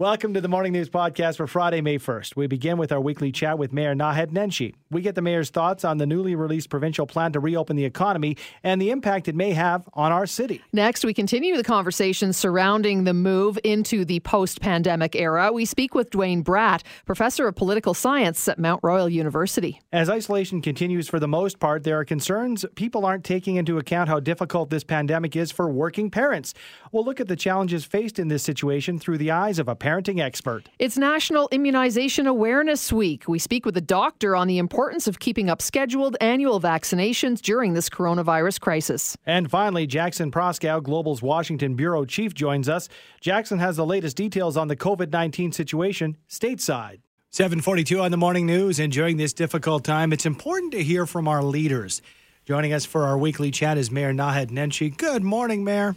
Welcome to the Morning News Podcast for Friday, May 1st. We begin with our weekly chat with Mayor Naheed Nenshi. We get the mayor's thoughts on the newly released provincial plan to reopen the economy and the impact it may have on our city. Next, we continue the conversation surrounding the move into the post pandemic era. We speak with Duane Bratt, professor of political science at Mount Royal University. As isolation continues for the most part, there are concerns people aren't taking into account how difficult this pandemic is for working parents. We'll look at the challenges faced in this situation through the eyes of a parenting expert. It's National Immunization Awareness Week. We speak with a doctor on the importance of keeping up scheduled annual vaccinations during this coronavirus crisis. And finally, Jackson Proskow, Global's Washington Bureau Chief, joins us. Jackson has the latest details on the COVID 19 situation stateside. 742 on the morning news. And during this difficult time, it's important to hear from our leaders. Joining us for our weekly chat is Mayor Naheed Nenshi. Good morning, Mayor.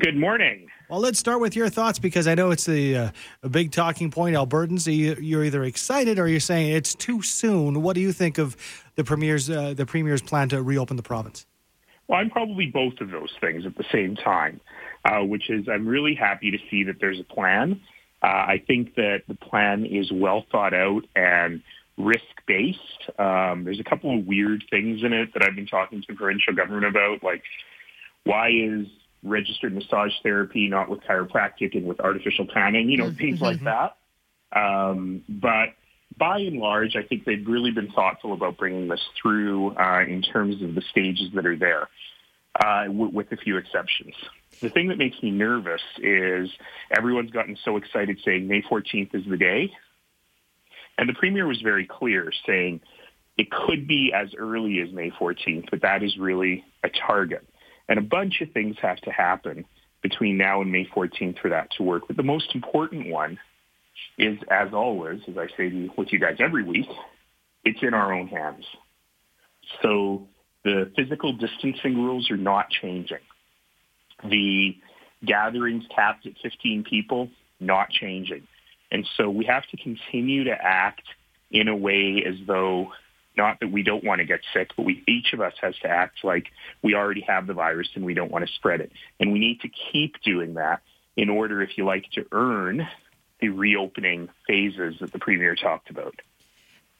Good morning. Well, let's start with your thoughts because I know it's the uh, a big talking point. Albertans, you're either excited or you're saying it's too soon. What do you think of the premier's uh, the premier's plan to reopen the province? Well, I'm probably both of those things at the same time, uh, which is I'm really happy to see that there's a plan. Uh, I think that the plan is well thought out and risk based. Um, there's a couple of weird things in it that I've been talking to provincial government about, like why is registered massage therapy, not with chiropractic and with artificial tanning, you know, mm-hmm. things like that. Um, but by and large, I think they've really been thoughtful about bringing this through uh, in terms of the stages that are there, uh, w- with a few exceptions. The thing that makes me nervous is everyone's gotten so excited saying May 14th is the day. And the Premier was very clear saying it could be as early as May 14th, but that is really a target. And a bunch of things have to happen between now and May 14th for that to work. But the most important one is, as always, as I say with you guys every week, it's in our own hands. So the physical distancing rules are not changing. The gatherings capped at 15 people, not changing. And so we have to continue to act in a way as though not that we don't want to get sick, but we, each of us has to act like we already have the virus and we don't want to spread it. And we need to keep doing that in order, if you like, to earn the reopening phases that the Premier talked about.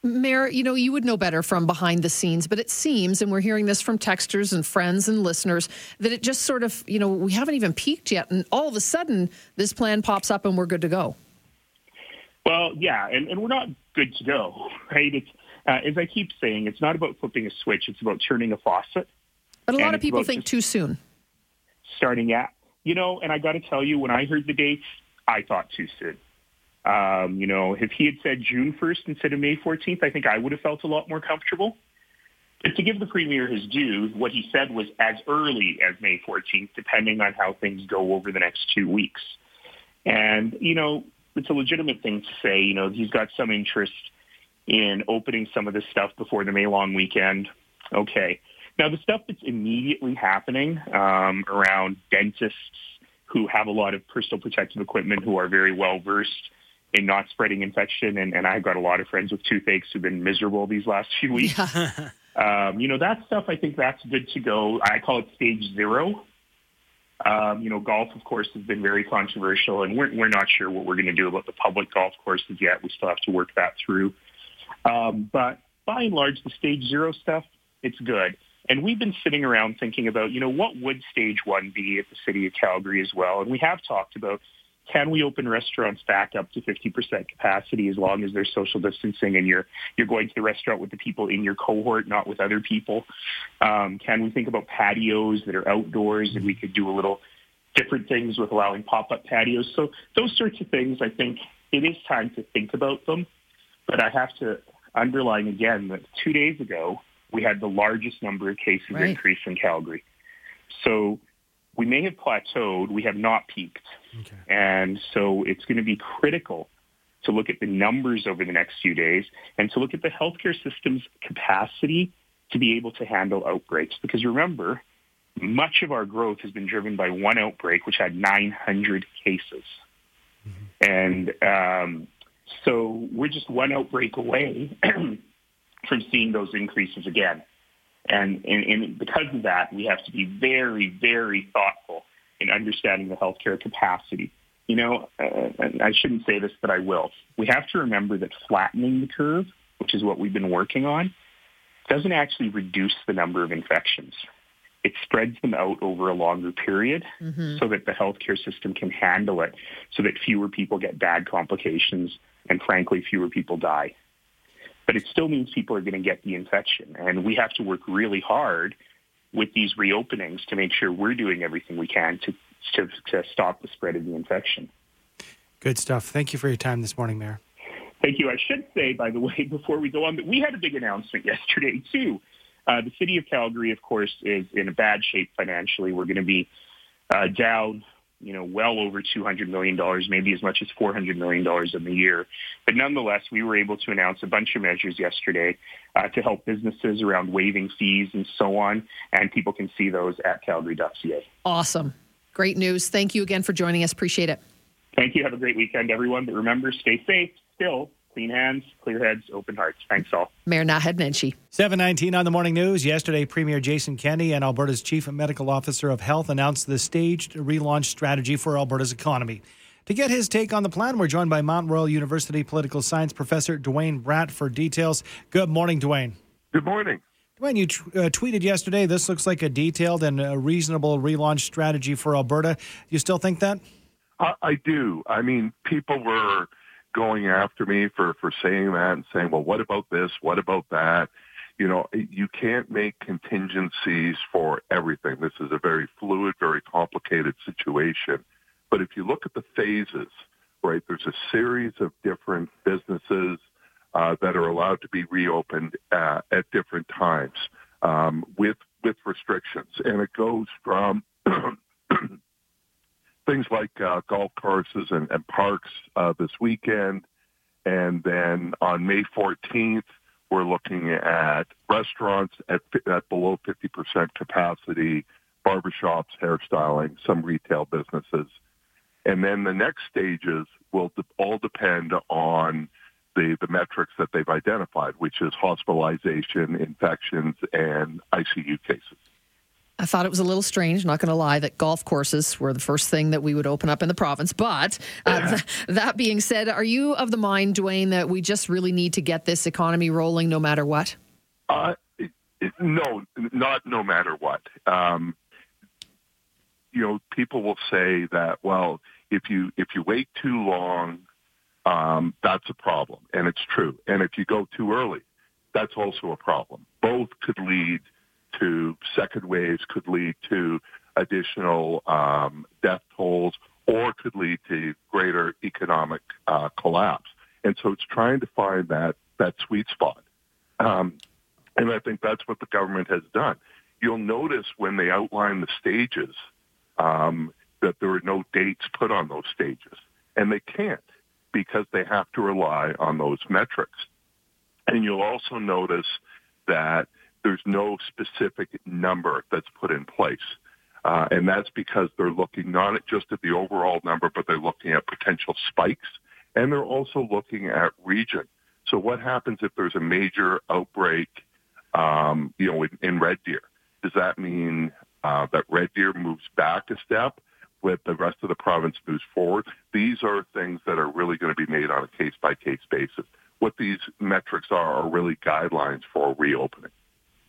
Mayor, you know, you would know better from behind the scenes, but it seems, and we're hearing this from texters and friends and listeners, that it just sort of, you know, we haven't even peaked yet. And all of a sudden, this plan pops up and we're good to go. Well, yeah, and, and we're not good to go, right? It's uh, as I keep saying, it's not about flipping a switch; it's about turning a faucet. But a lot of people think too soon. Starting at you know, and I got to tell you, when I heard the dates, I thought too soon. Um, you know, if he had said June 1st instead of May 14th, I think I would have felt a lot more comfortable. But to give the premier his due, what he said was as early as May 14th, depending on how things go over the next two weeks. And, you know, it's a legitimate thing to say, you know, he's got some interest in opening some of this stuff before the May long weekend. Okay. Now, the stuff that's immediately happening um, around dentists who have a lot of personal protective equipment who are very well versed in not spreading infection, and, and I've got a lot of friends with toothaches who've been miserable these last few weeks. Yeah. um, you know, that stuff, I think that's good to go. I call it stage zero. Um, you know, golf, of course, has been very controversial, and we're, we're not sure what we're going to do about the public golf courses yet. We still have to work that through. Um, but by and large, the stage zero stuff, it's good. And we've been sitting around thinking about, you know, what would stage one be at the city of Calgary as well? And we have talked about can we open restaurants back up to 50% capacity as long as there's social distancing and you're you're going to the restaurant with the people in your cohort, not with other people? Um, can we think about patios that are outdoors and we could do a little different things with allowing pop-up patios? So those sorts of things, I think it is time to think about them. But I have to underline again that two days ago, we had the largest number of cases right. increase in Calgary. So we may have plateaued. We have not peaked. Okay. And so it's going to be critical to look at the numbers over the next few days and to look at the healthcare system's capacity to be able to handle outbreaks. Because remember, much of our growth has been driven by one outbreak, which had 900 cases. Mm-hmm. And um, so we're just one outbreak away from seeing those increases again. And, and, and, because of that, we have to be very, very thoughtful in understanding the healthcare capacity. you know, uh, and I shouldn't say this, but I will. We have to remember that flattening the curve, which is what we've been working on, doesn't actually reduce the number of infections. It spreads them out over a longer period mm-hmm. so that the healthcare system can handle it, so that fewer people get bad complications and, frankly, fewer people die. But it still means people are going to get the infection. And we have to work really hard with these reopenings to make sure we're doing everything we can to, to, to stop the spread of the infection. Good stuff. Thank you for your time this morning, Mayor. Thank you. I should say, by the way, before we go on, that we had a big announcement yesterday, too. Uh, the city of Calgary, of course, is in a bad shape financially. We're going to be uh, down, you know, well over $200 million, maybe as much as $400 million in the year. But nonetheless, we were able to announce a bunch of measures yesterday uh, to help businesses around waiving fees and so on. And people can see those at calgary.ca. Awesome. Great news. Thank you again for joining us. Appreciate it. Thank you. Have a great weekend, everyone. But remember, stay safe still clean hands, clear heads, open hearts. Thanks all. Mayor Naheed Nenshi. 719 on the morning news. Yesterday, Premier Jason Kenney and Alberta's Chief Medical Officer of Health announced the staged relaunch strategy for Alberta's economy. To get his take on the plan, we're joined by Mount Royal University political science professor Duane Bratt for details. Good morning, Duane. Good morning. Duane, you t- uh, tweeted yesterday this looks like a detailed and a reasonable relaunch strategy for Alberta. You still think that? I, I do. I mean, people were going after me for, for saying that and saying, well, what about this? What about that? You know, you can't make contingencies for everything. This is a very fluid, very complicated situation. But if you look at the phases, right, there's a series of different businesses uh, that are allowed to be reopened uh, at different times um, with with restrictions, and it goes from things like uh, golf courses and, and parks uh, this weekend. And then on May 14th, we're looking at restaurants at, at below 50% capacity, barbershops, hairstyling, some retail businesses. And then the next stages will de- all depend on the, the metrics that they've identified, which is hospitalization, infections, and ICU cases. I thought it was a little strange, not going to lie, that golf courses were the first thing that we would open up in the province. But uh, th- that being said, are you of the mind, Duane, that we just really need to get this economy rolling no matter what? Uh, it, it, no, not no matter what. Um, you know, people will say that, well, if you if you wait too long, um, that's a problem, and it's true. And if you go too early, that's also a problem. Both could lead to second waves, could lead to additional um, death tolls, or could lead to greater economic uh, collapse. And so it's trying to find that that sweet spot. Um, and I think that's what the government has done. You'll notice when they outline the stages um, that there are no dates put on those stages, and they can't because they have to rely on those metrics. And you'll also notice that there's no specific number that's put in place. Uh, and that's because they're looking not just at the overall number, but they're looking at potential spikes, and they're also looking at region. So what happens if there's a major outbreak, um, you know, in, in Red Deer? Does that mean uh, that Red Deer moves back a step with the rest of the province moves forward? These are things that are really going to be made on a case-by-case basis. What these metrics are are really guidelines for reopening.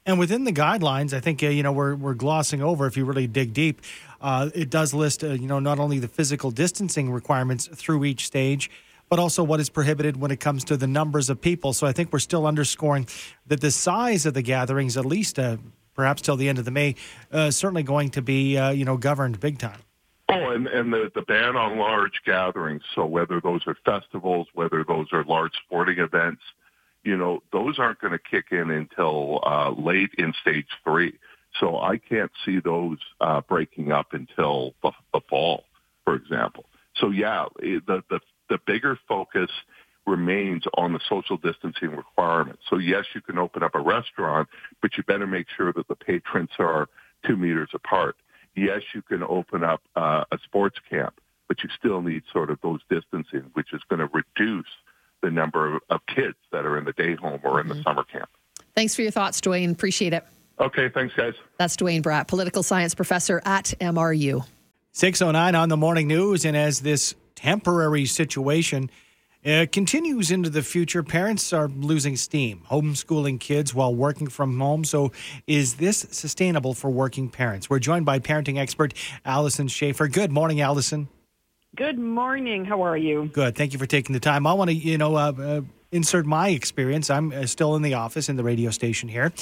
And within the guidelines, I think uh, you know we're we're glossing over. If you really dig deep, uh, it does list uh, you know not only the physical distancing requirements through each stage, but also what is prohibited when it comes to the numbers of people. So I think we're still underscoring that the size of the gatherings, at least uh, perhaps till the end of the May, uh, certainly going to be uh, you know governed big time. Oh, and, and the, the ban on large gatherings. So whether those are festivals, whether those are large sporting events, you know, those aren't going to kick in until uh, late in stage three. So I can't see those uh, breaking up until the, the fall, for example. So yeah, the, the, the bigger focus remains on the social distancing requirements. So yes, you can open up a restaurant, but you better make sure that the patrons are two meters apart. Yes, you can open up uh, a sports camp, but you still need sort of those distancing, which is going to reduce the number of, of kids that are in the day home or in mm-hmm. the summer camp. Thanks for your thoughts, Duane. Appreciate it. Okay, thanks, guys. That's Duane Bratt, political science professor at MRU. 609 on the morning news. And as this temporary situation uh, continues into the future. Parents are losing steam, homeschooling kids while working from home. So, is this sustainable for working parents? We're joined by parenting expert Alyson Schafer. Good morning, Alyson. Good morning. How are you? Good. Thank you for taking the time. I want to, you know, uh, uh, insert my experience. I'm uh, still in the office in the radio station here.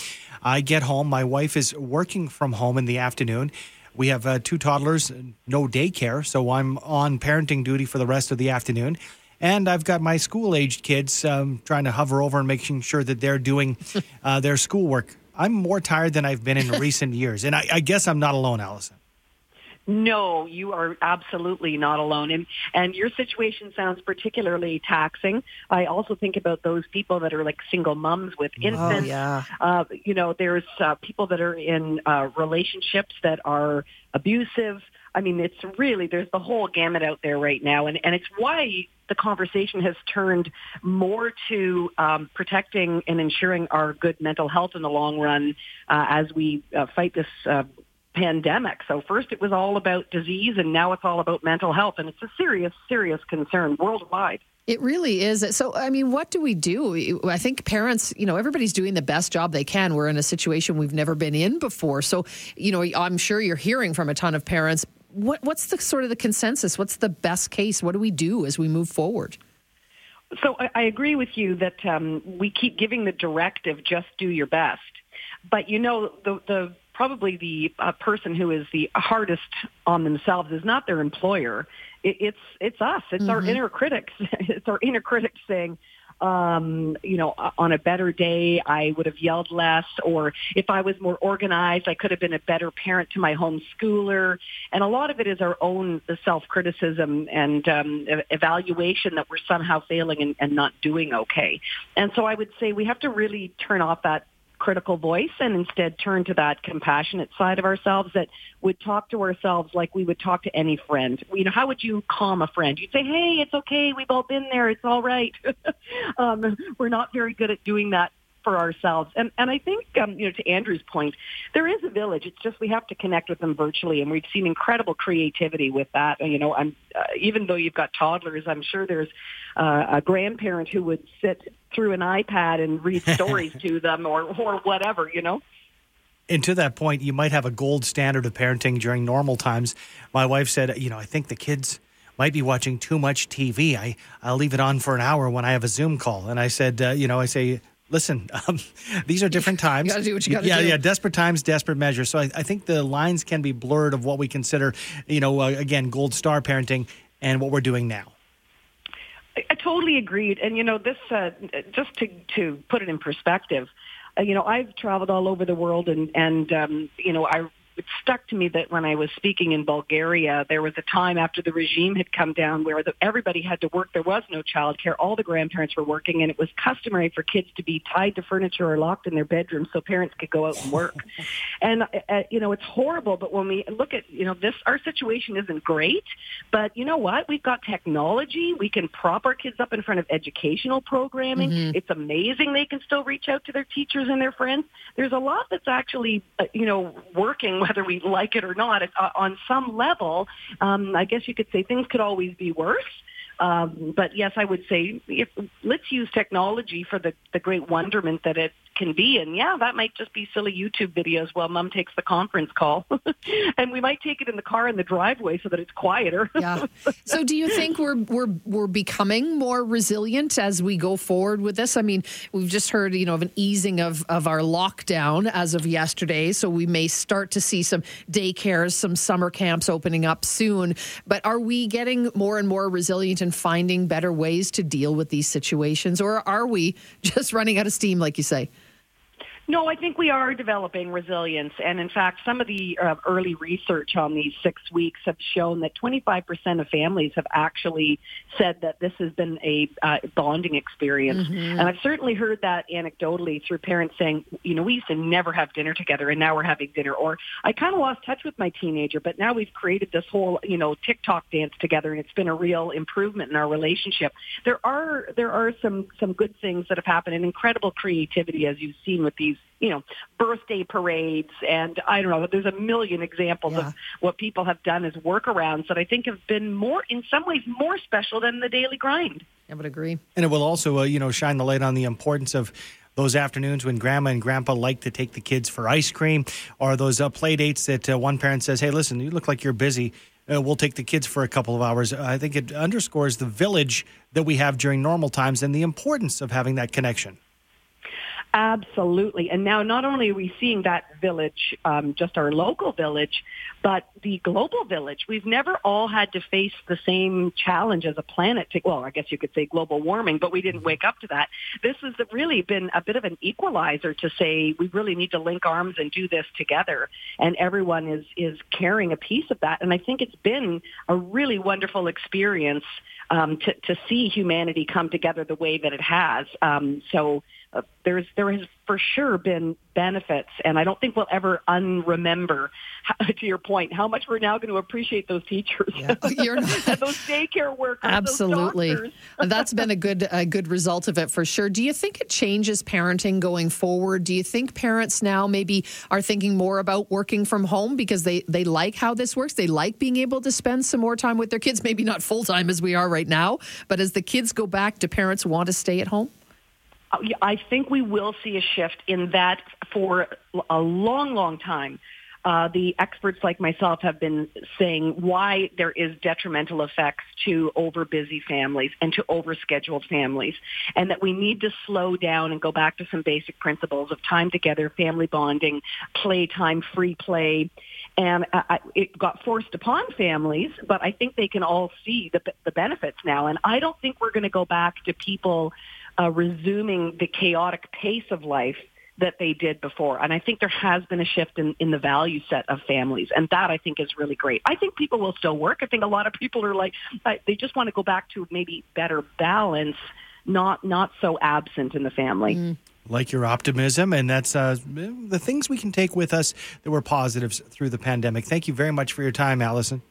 I get home. My wife is working from home in the afternoon. We have uh, two toddlers, no daycare, so I'm on parenting duty for the rest of the afternoon. And I've got my school aged kids um, trying to hover over and making sure that they're doing uh, their schoolwork. I'm more tired than I've been in recent years. And I, I guess I'm not alone, Alyson. No, you are absolutely not alone. And, and your situation sounds particularly taxing. I also think about those people that are like single moms with oh, infants. Oh, yeah. Uh, you know, there's uh, people that are in uh, relationships that are abusive. I mean, it's really, there's the whole gamut out there right now. And, and it's why the conversation has turned more to um, protecting and ensuring our good mental health in the long run uh, as we uh, fight this uh, pandemic. So first it was all about disease and now it's all about mental health. And it's a serious, serious concern worldwide. It really is. So, I mean, what do we do? I think parents, you know, everybody's doing the best job they can. We're in a situation we've never been in before. So, you know, I'm sure you're hearing from a ton of parents what, what's the sort of the consensus? What's the best case? What do we do as we move forward? So I, I agree with you that um, we keep giving the directive, just do your best. But you know, the, the probably the uh, person who is the hardest on themselves is not their employer. It, it's it's us. It's mm-hmm. our inner critics. it's our inner critics saying, um, you know, on a better day, I would have yelled less, or if I was more organized, I could have been a better parent to my homeschooler. And a lot of it is our own self-criticism and um, evaluation that we're somehow failing and, and not doing okay. And so I would say we have to really turn off that critical voice and instead turn to that compassionate side of ourselves that would talk to ourselves like we would talk to any friend. You know, how would you calm a friend? You'd say, "Hey, it's okay. We've all been there. It's all right." um, we're not very good at doing that for ourselves. And and I think um, you know to Andrew's point, there is a village. It's just we have to connect with them virtually, and we've seen incredible creativity with that. You know, I'm uh, even though you've got toddlers, I'm sure there's uh, a grandparent who would sit through an iPad and read stories to them or or whatever. You know. And to that point, you might have a gold standard of parenting during normal times. My wife said, you know, I think the kids might be watching too much TV. I, I'll leave it on for an hour when I have a Zoom call. And I said, uh, you know, I say, listen, um, these are different times. you got to do what you got to yeah, do. Yeah, desperate times, desperate measures. So I, I, think the lines can be blurred of what we consider, you know, uh, again, gold star parenting and what we're doing now. I, I totally agreed. And, you know, this, uh, just to, to put it in perspective, uh, you know, I've traveled all over the world and, and um, you know, I it stuck to me that when I was speaking in Bulgaria, there was a time after the regime had come down where the, everybody had to work. There was no childcare. All the grandparents were working, and it was customary for kids to be tied to furniture or locked in their bedrooms so parents could go out and work. and uh, you know, it's horrible. But when we look at you know this, our situation isn't great. But you know what? We've got technology. We can prop our kids up in front of educational programming. Mm-hmm. It's amazing they can still reach out to their teachers and their friends. There's a lot that's actually uh, you know working whether we like it or not. Uh, on some level, um, I guess you could say things could always be worse. Um, but yes, I would say if, let's use technology for the, the great wonderment that it can be. And yeah, that might just be silly YouTube videos while mom takes the conference call. and we might take it in the car in the driveway so that it's quieter. yeah. So do you think we're we're we're becoming more resilient as we go forward with this? I mean, we've just heard, you know, of an easing of of our lockdown as of yesterday, so we may start to see some daycares, some summer camps opening up soon. But are we getting more and more resilient and finding better ways to deal with these situations or are we just running out of steam like you say? No, I think we are developing resilience. And in fact, some of the uh, early research on these six weeks have shown that 25% of families have actually said that this has been a uh, bonding experience. Mm-hmm. And I've certainly heard that anecdotally through parents saying, you know, we used to never have dinner together and now we're having dinner. Or I kind of lost touch with my teenager, but now we've created this whole, you know, TikTok dance together and it's been a real improvement in our relationship. There are, there are some, some good things that have happened and incredible creativity as you've seen with these these, you know, birthday parades and I don't know, there's a million examples yeah. of what people have done as workarounds that I think have been more, in some ways, more special than the daily grind. I would agree. And it will also, uh, you know, shine the light on the importance of those afternoons when grandma and grandpa like to take the kids for ice cream or those uh, play dates that uh, one parent says, hey, listen, you look like you're busy. Uh, we'll take the kids for a couple of hours. I think it underscores the village that we have during normal times and the importance of having that connection. Absolutely. And now not only are we seeing that village, um, just our local village, but the global village. We've never all had to face the same challenge as a planet. To, well, I guess you could say global warming, but we didn't wake up to that. This has really been a bit of an equalizer to say we really need to link arms and do this together. And everyone is, is carrying a piece of that. And I think it's been a really wonderful experience um, to, to see humanity come together the way that it has. Um, so uh, there's there has for sure been benefits, and I don't think we'll ever unremember. To your point, how much we're now going to appreciate those teachers, yeah. those daycare workers, absolutely. That's been a good a good result of it for sure. Do you think it changes parenting going forward? Do you think parents now maybe are thinking more about working from home because they they like how this works? They like being able to spend some more time with their kids, maybe not full time as we are right now, but as the kids go back, do parents want to stay at home? I think we will see a shift in that for a long, long time. Uh, the experts like myself have been saying why there is detrimental effects to overbusy families and to overscheduled families, and that we need to slow down and go back to some basic principles of time together, family bonding, playtime, free play. And uh, it got forced upon families, but I think they can all see the, the benefits now. And I don't think we're going to go back to people uh, resuming the chaotic pace of life that they did before. And I think there has been a shift in, in the value set of families. And that I think is really great. I think people will still work. I think a lot of people are like, uh, they just want to go back to maybe better balance, not, not so absent in the family. Mm. Like your optimism, and that's uh, the things we can take with us that were positives through the pandemic. Thank you very much for your time, Alyson.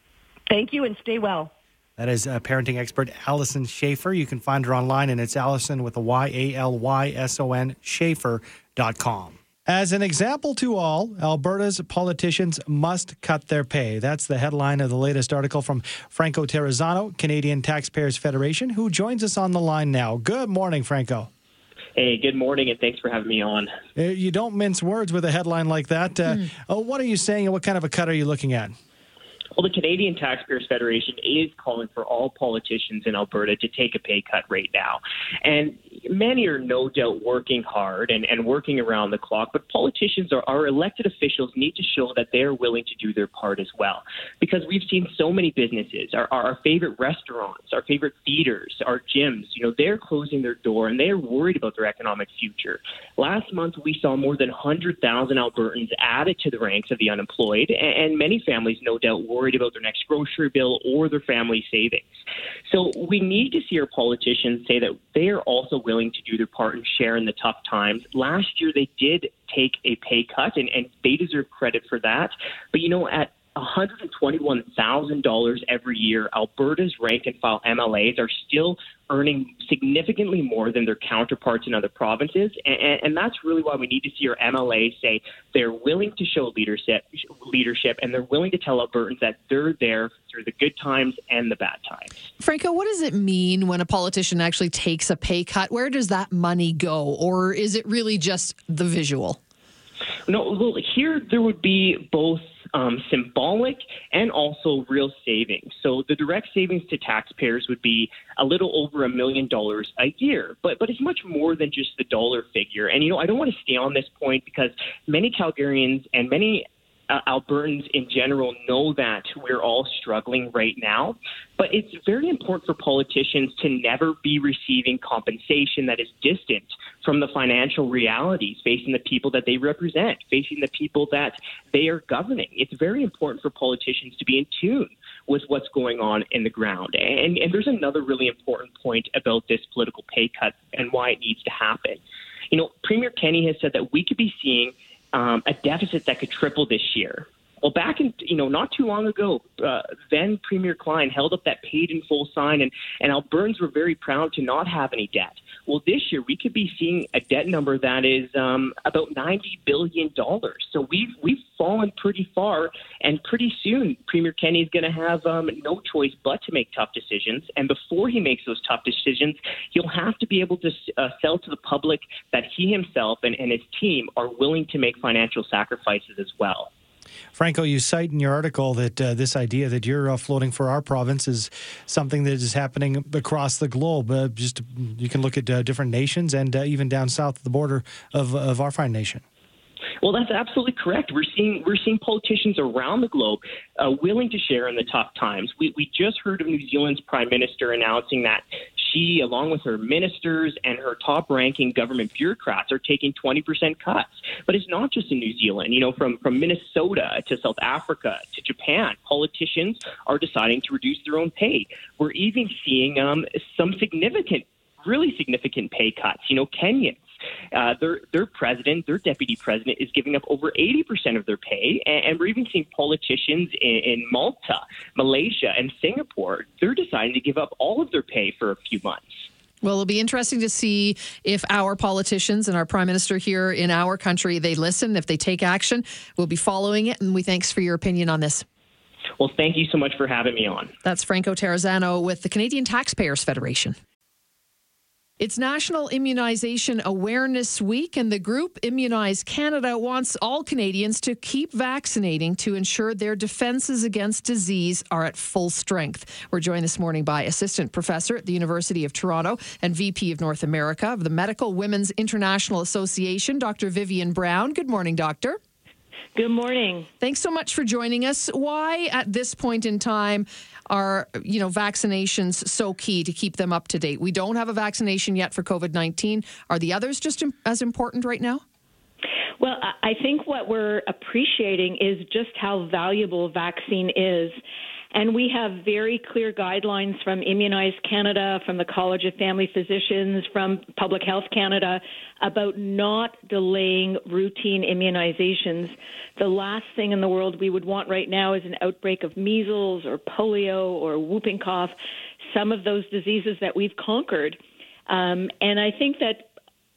Thank you, and stay well. That is uh, parenting expert Alyson Schafer. You can find her online, and it's Allison with a Y A L Y S O N Schafer.com. As an example to all, Alberta's politicians must cut their pay. That's the headline of the latest article from Franco Terrazzano, Canadian Taxpayers Federation, who joins us on the line now. Good morning, Franco. Hey, good morning, and thanks for having me on. Uh, you don't mince words with a headline like that. Uh, mm. what are you saying, and what kind of a cut are you looking at? Well, the Canadian Taxpayers Federation is calling for all politicians in Alberta to take a pay cut right now. And many are no doubt working hard and, and working around the clock, but politicians or our elected officials need to show that they're willing to do their part as well. Because we've seen so many businesses, our, our favorite restaurants, our favorite theaters, our gyms, you know, they're closing their door and they're worried about their economic future. Last month, we saw more than 100,000 Albertans added to the ranks of the unemployed, and, and many families, no doubt, worried about their next grocery bill or their family savings. So we need to see our politicians say that they are also willing to do their part and share in the tough times. Last year, they did take a pay cut, and, and they deserve credit for that. But, you know, at $121,000 every year, Alberta's rank and file MLAs are still earning significantly more than their counterparts in other provinces. And, and, that's really why we need to see our MLAs say they're willing to show leadership, leadership and they're willing to tell Albertans that they're there through the good times and the bad times. Franco, what does it mean when a politician actually takes a pay cut? Where does that money go? Or is it really just the visual? No, well, here there would be both um, symbolic and also real savings. So the direct savings to taxpayers would be a little over a million dollars a year, but but it's much more than just the dollar figure. And you know, I don't want to stay on this point because many Calgarians and many uh, Albertans in general know that we're all struggling right now. But it's very important for politicians to never be receiving compensation that is distant from the financial realities facing the people that they represent, facing the people that they are governing. It's very important for politicians to be in tune with what's going on in the ground. And, and there's another really important point about this political pay cut and why it needs to happen. You know, Premier Kenney has said that we could be seeing um, a deficit that could triple this year. Well, back in you know not too long ago, uh, then Premier Klein held up that paid in full sign, and and Albertans were very proud to not have any debt. Well, this year we could be seeing a debt number that is um, about ninety billion dollars. So we've we've fallen pretty far, and pretty soon Premier Kenney is going to have um, no choice but to make tough decisions. And before he makes those tough decisions, he'll have to be able to uh, sell to the public that he himself and, and his team are willing to make financial sacrifices as well. Franco, you cite in your article that uh, this idea that you're uh, floating for our province is something that is happening across the globe. Uh, just you can look at uh, different nations and uh, even down south of the border of, of our fine nation. Well, that's absolutely correct. We're seeing we're seeing politicians around the globe uh, willing to share in the tough times. We we just heard of New Zealand's prime minister announcing that she, along with her ministers and her top-ranking government bureaucrats, are taking 20% cuts. But it's not just in New Zealand. You know, from from Minnesota to South Africa to Japan, politicians are deciding to reduce their own pay. We're even seeing um, some significant really significant pay cuts. You know, Kenyans uh, their their president, their deputy president, is giving up over 80% of their pay, and, and we're even seeing politicians in, in Malta, Malaysia, and Singapore. They're deciding to give up all of their pay for a few months. Well, it'll be interesting to see if our politicians and our prime minister here in our country they listen, if they take action. We'll be following it, and we thanks for your opinion on this. Well, thank you so much for having me on. That's Franco Terrazzano with the Canadian Taxpayers Federation. It's National Immunization Awareness Week, and the group Immunize Canada wants all Canadians to keep vaccinating to ensure their defenses against disease are at full strength. We're joined this morning by Assistant Professor at the University of Toronto and VP of North America of the Medical Women's International Association, Dr. Vivian Brown. Good morning, Doctor. Good morning. Thanks so much for joining us. Why, at this point in time, are you know vaccinations so key to keep them up to date? We don't have a vaccination yet for COVID nineteen. Are the others just as important right now? Well, I think what we're appreciating is just how valuable vaccine is. And we have very clear guidelines from Immunize Canada, from the College of Family Physicians, from Public Health Canada about not delaying routine immunizations. The last thing in the world we would want right now is an outbreak of measles or polio or whooping cough, some of those diseases that we've conquered. Um, and I think that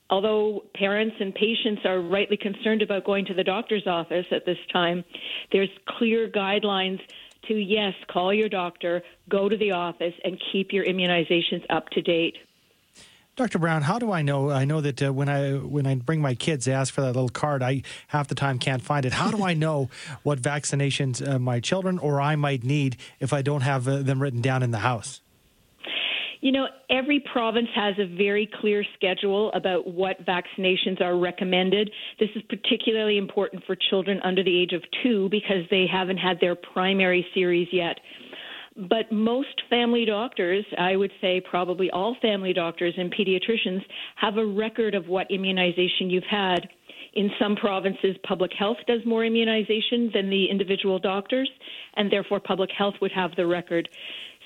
although parents and patients are rightly concerned about going to the doctor's office at this time, there's clear guidelines to yes, call your doctor, go to the office, and keep your immunizations up to date. Dr. Brown, how do I know? I know that uh, when I when I bring my kids, they ask for that little card. I half the time can't find it. How do I know what vaccinations uh, my children or I might need if I don't have uh, them written down in the house? You know, every province has a very clear schedule about what vaccinations are recommended. This is particularly important for children under the age of two because they haven't had their primary series yet. But most family doctors, I would say probably all family doctors and pediatricians, have a record of what immunization you've had. In some provinces, public health does more immunization than the individual doctors, and therefore public health would have the record.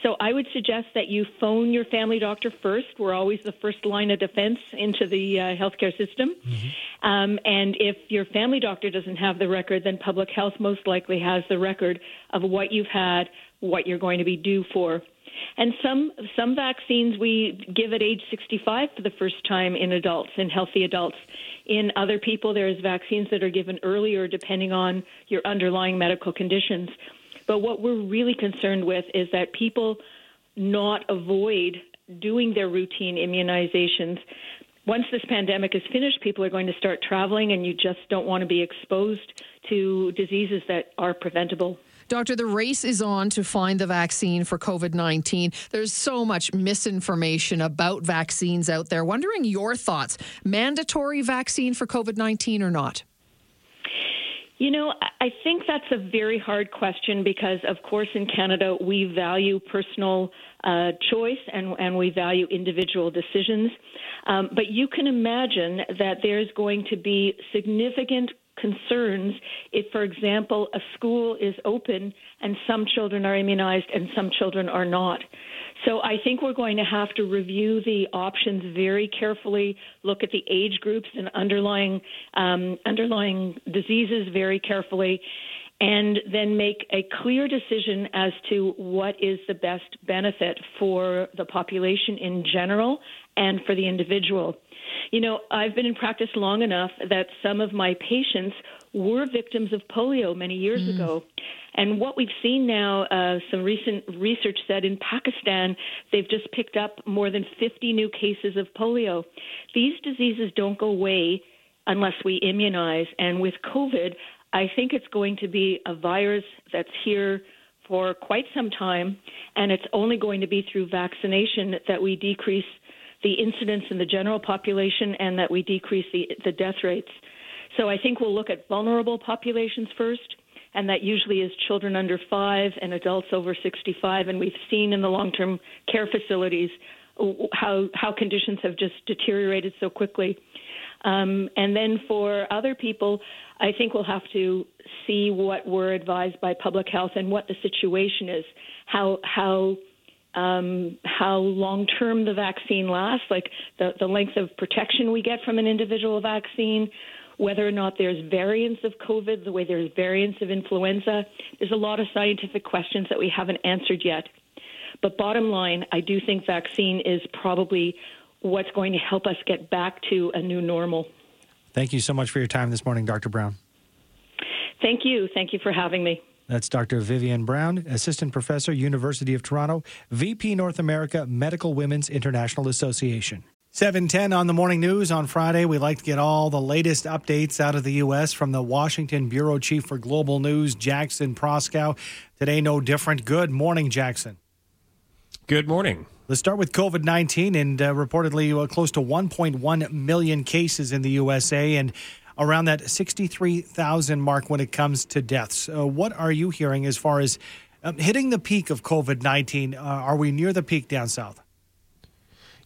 So I would suggest that you phone your family doctor first. We're always the first line of defense into the uh, healthcare system. Mm-hmm. Um, and if your family doctor doesn't have the record, then public health most likely has the record of what you've had, what you're going to be due for. And some some vaccines we give at age 65 for the first time in adults, in healthy adults. In other people, there's vaccines that are given earlier depending on your underlying medical conditions. But what we're really concerned with is that people not avoid doing their routine immunizations. Once this pandemic is finished, people are going to start traveling, and you just don't want to be exposed to diseases that are preventable. Doctor, the race is on to find the vaccine for COVID 19. There's so much misinformation about vaccines out there. Wondering your thoughts mandatory vaccine for COVID 19 or not? You know, I think that's a very hard question because, of course, in Canada, we value personal uh, choice and, and we value individual decisions. Um, but you can imagine that there's going to be significant concerns if, for example, a school is open and some children are immunized and some children are not. So I think we're going to have to review the options very carefully, look at the age groups and underlying um, underlying diseases very carefully, and then make a clear decision as to what is the best benefit for the population in general and for the individual. You know, I've been in practice long enough that some of my patients were victims of polio many years mm. ago. And what we've seen now, uh, some recent research said in Pakistan, they've just picked up more than 50 new cases of polio. These diseases don't go away unless we immunize. And with COVID, I think it's going to be a virus that's here for quite some time, and it's only going to be through vaccination that we decrease the incidence in the general population and that we decrease the, the death rates. So I think we'll look at vulnerable populations first, and that usually is children under five and adults over 65. And we've seen in the long term care facilities how, how conditions have just deteriorated so quickly. Um, and then for other people, I think we'll have to see what we're advised by public health and what the situation is, how how um, how long term the vaccine lasts, like the, the length of protection we get from an individual vaccine, whether or not there's variants of COVID, the way there's variants of influenza. There's a lot of scientific questions that we haven't answered yet. But bottom line, I do think vaccine is probably what's going to help us get back to a new normal. Thank you so much for your time this morning, Dr. Brown. Thank you. Thank you for having me. That's Dr. Vivian Brown, Assistant Professor, University of Toronto, VP North America, Medical Women's International Association. 710 on the morning news on Friday. We like to get all the latest updates out of the U.S. from the Washington Bureau Chief for Global News, Jackson Proskow. Today, no different. Good morning, Jackson. Good morning. Let's start with COVID 19 and uh, reportedly uh, close to 1.1 million cases in the USA and around that 63,000 mark when it comes to deaths. Uh, what are you hearing as far as um, hitting the peak of COVID 19? Uh, are we near the peak down south?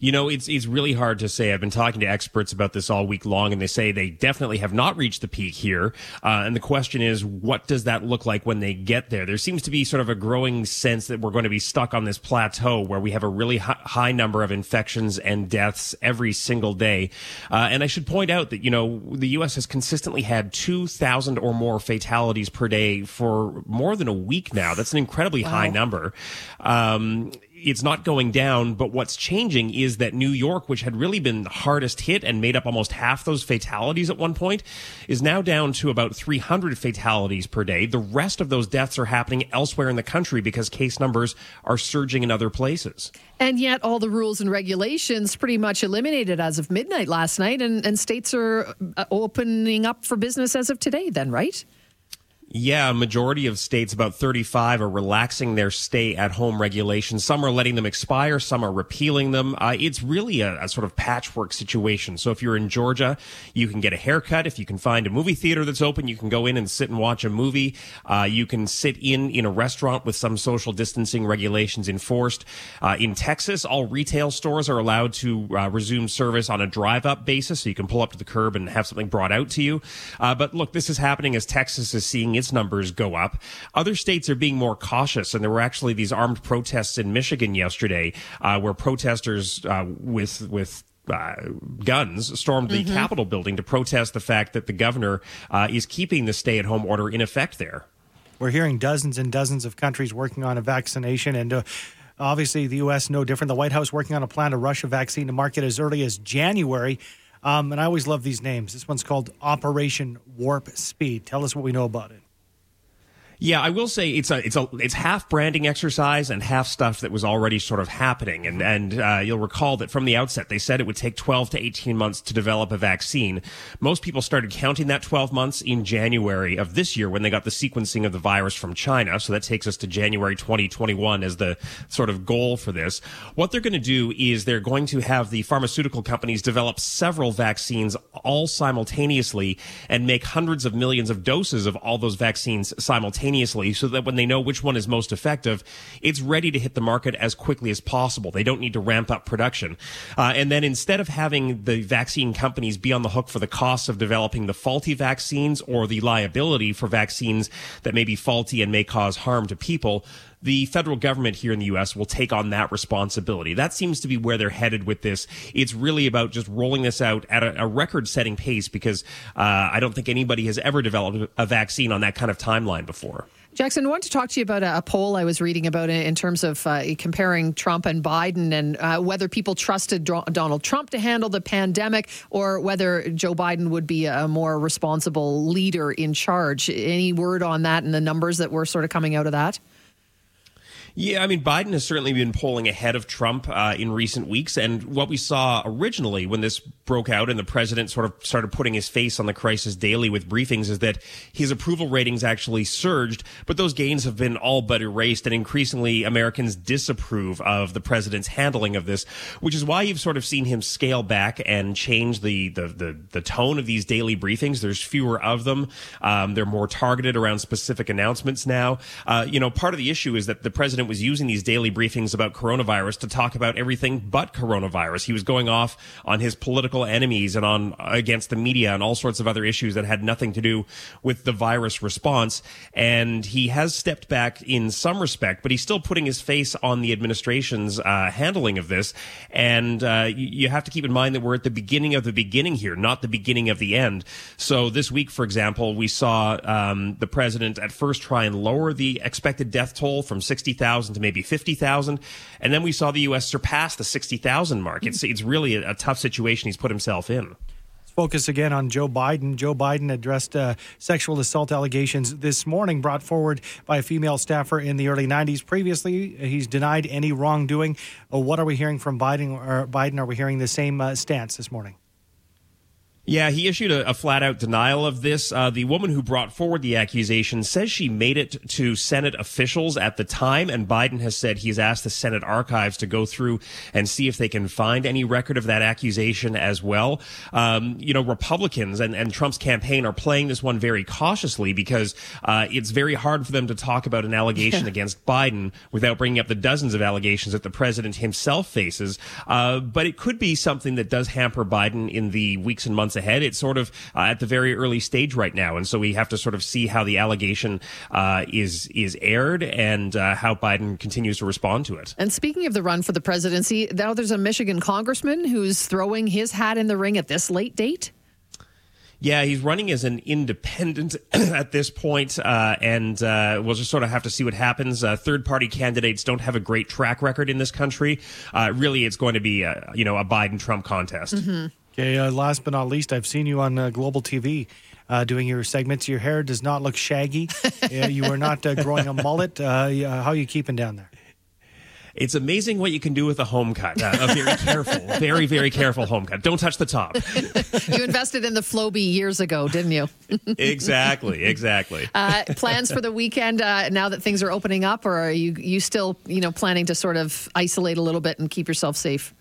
You know, it's it's really hard to say. I've been talking to experts about this all week long, and they say they definitely have not reached the peak here. Uh, and the question is, what does that look like when they get there? There seems to be sort of a growing sense that we're going to be stuck on this plateau where we have a really high number of infections and deaths every single day. Uh, and I should point out that you know the U.S. has consistently had two thousand or more fatalities per day for more than a week now. That's an incredibly wow. high number. Um, it's not going down, but what's changing is that New York, which had really been the hardest hit and made up almost half those fatalities at one point, is now down to about 300 fatalities per day. The rest of those deaths are happening elsewhere in the country because case numbers are surging in other places. And yet, all the rules and regulations pretty much eliminated as of midnight last night, and, and states are uh, opening up for business as of today, then, right? Yeah, a majority of states, about 35, are relaxing their stay at home regulations. Some are letting them expire, some are repealing them. Uh, it's really a, a, sort of patchwork situation. So if you're in Georgia, you can get a haircut. If you can find a movie theater that's open, you can go in and sit and watch a movie. Uh, you can sit in in a restaurant with some social distancing regulations enforced. Uh, in Texas, all retail stores are allowed to uh, resume service on a drive up basis. So you can pull up to the curb and have something brought out to you. Uh, but look, this is happening as Texas is seeing its numbers go up. Other states are being more cautious, and there were actually these armed protests in Michigan yesterday, uh, where protesters uh, with with uh, guns stormed the mm-hmm. Capitol building to protest the fact that the governor uh, is keeping the stay at home order in effect there. We're hearing dozens and dozens of countries working on a vaccination, and uh, obviously the U.S. no different. The White House working on a plan to rush a vaccine to market as early as January. Um, and I always love these names. This one's called Operation Warp Speed. Tell us what we know about it. Yeah, I will say it's a it's a it's half branding exercise and half stuff that was already sort of happening. And and uh, you'll recall that from the outset they said it would take 12 to 18 months to develop a vaccine. Most people started counting that 12 months in January of this year when they got the sequencing of the virus from China. So that takes us to January 2021 as the sort of goal for this. What they're going to do is they're going to have the pharmaceutical companies develop several vaccines all simultaneously and make hundreds of millions of doses of all those vaccines simultaneously simultaneously so that when they know which one is most effective, it's ready to hit the market as quickly as possible. They don't need to ramp up production. Uh, and then instead of having the vaccine companies be on the hook for the costs of developing the faulty vaccines or the liability for vaccines that may be faulty and may cause harm to people, the federal government here in the U.S. will take on that responsibility. That seems to be where they're headed with this. It's really about just rolling this out at a, a record-setting pace because uh, I don't think anybody has ever developed a vaccine on that kind of timeline before. Jackson, I wanted to talk to you about a, a poll I was reading about in terms of uh, comparing Trump and Biden and uh, whether people trusted Donald Trump to handle the pandemic or whether Joe Biden would be a more responsible leader in charge. Any word on that and the numbers that were sort of coming out of that? Yeah, I mean, Biden has certainly been polling ahead of Trump uh, in recent weeks. And what we saw originally when this broke out and the president sort of started putting his face on the crisis daily with briefings is that his approval ratings actually surged, but those gains have been all but erased. And increasingly, Americans disapprove of the president's handling of this, which is why you've sort of seen him scale back and change the, the, the, the tone of these daily briefings. There's fewer of them. Um, they're more targeted around specific announcements now. Uh, you know, part of the issue is that the president president was using these daily briefings about coronavirus to talk about everything but coronavirus. He was going off on his political enemies and on against the media and all sorts of other issues that had nothing to do with the virus response. And he has stepped back in some respect, but he's still putting his face on the administration's uh, handling of this. And uh, you have to keep in mind that we're at the beginning of the beginning here, not the beginning of the end. So this week, for example, we saw um, the president at first try and lower the expected death toll from 60,000 to maybe 50,000. And then we saw the U.S. surpass the 60,000 mark. It's, it's really a, a tough situation he's put himself in focus again on Joe Biden. Joe Biden addressed uh, sexual assault allegations this morning brought forward by a female staffer in the early 90s. Previously, he's denied any wrongdoing. Uh, what are we hearing from Biden? Biden, are we hearing the same uh, stance this morning? Yeah, he issued a, a flat out denial of this. Uh, the woman who brought forward the accusation says she made it to Senate officials at the time, and Biden has said he's asked the Senate archives to go through and see if they can find any record of that accusation as well. Um, you know, Republicans and, and Trump's campaign are playing this one very cautiously because uh, it's very hard for them to talk about an allegation against Biden without bringing up the dozens of allegations that the president himself faces. Uh, but it could be something that does hamper Biden in the weeks and months months ahead. It's sort of uh, at the very early stage right now, and so we have to sort of see how the allegation uh, is is aired and uh, how Biden continues to respond to it. And speaking of the run for the presidency, now there's a Michigan congressman who's throwing his hat in the ring at this late date. Yeah, he's running as an independent at this point, uh, and uh, we'll just sort of have to see what happens. Uh, third-party candidates don't have a great track record in this country. Uh, really, it's going to be, a, you know, a Biden-Trump contest. Mm-hmm. Okay, uh, last but not least, I've seen you on uh, Global TV uh, doing your segments. Your hair does not look shaggy. you are not uh, growing a mullet. Uh, how are you keeping down there? It's amazing what you can do with a home cut. Uh, a very careful, very, very careful home cut. Don't touch the top. you invested in the Flowbee years ago, didn't you? exactly, exactly. Uh, plans for the weekend uh, now that things are opening up, or are you you still you know planning to sort of isolate a little bit and keep yourself safe?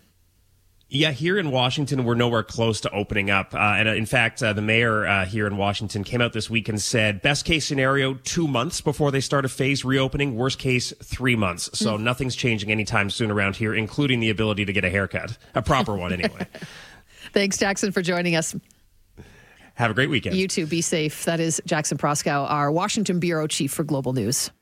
Yeah, here in Washington, we're nowhere close to opening up. Uh, and uh, in fact, uh, the mayor uh, here in Washington came out this week and said, best case scenario, two months before they start a phase reopening. Worst case, three months. So mm. nothing's changing anytime soon around here, including the ability to get a haircut, a proper one anyway. Thanks, Jackson, for joining us. Have a great weekend. You too. Be safe. That is Jackson Proskow, our Washington Bureau Chief for Global News.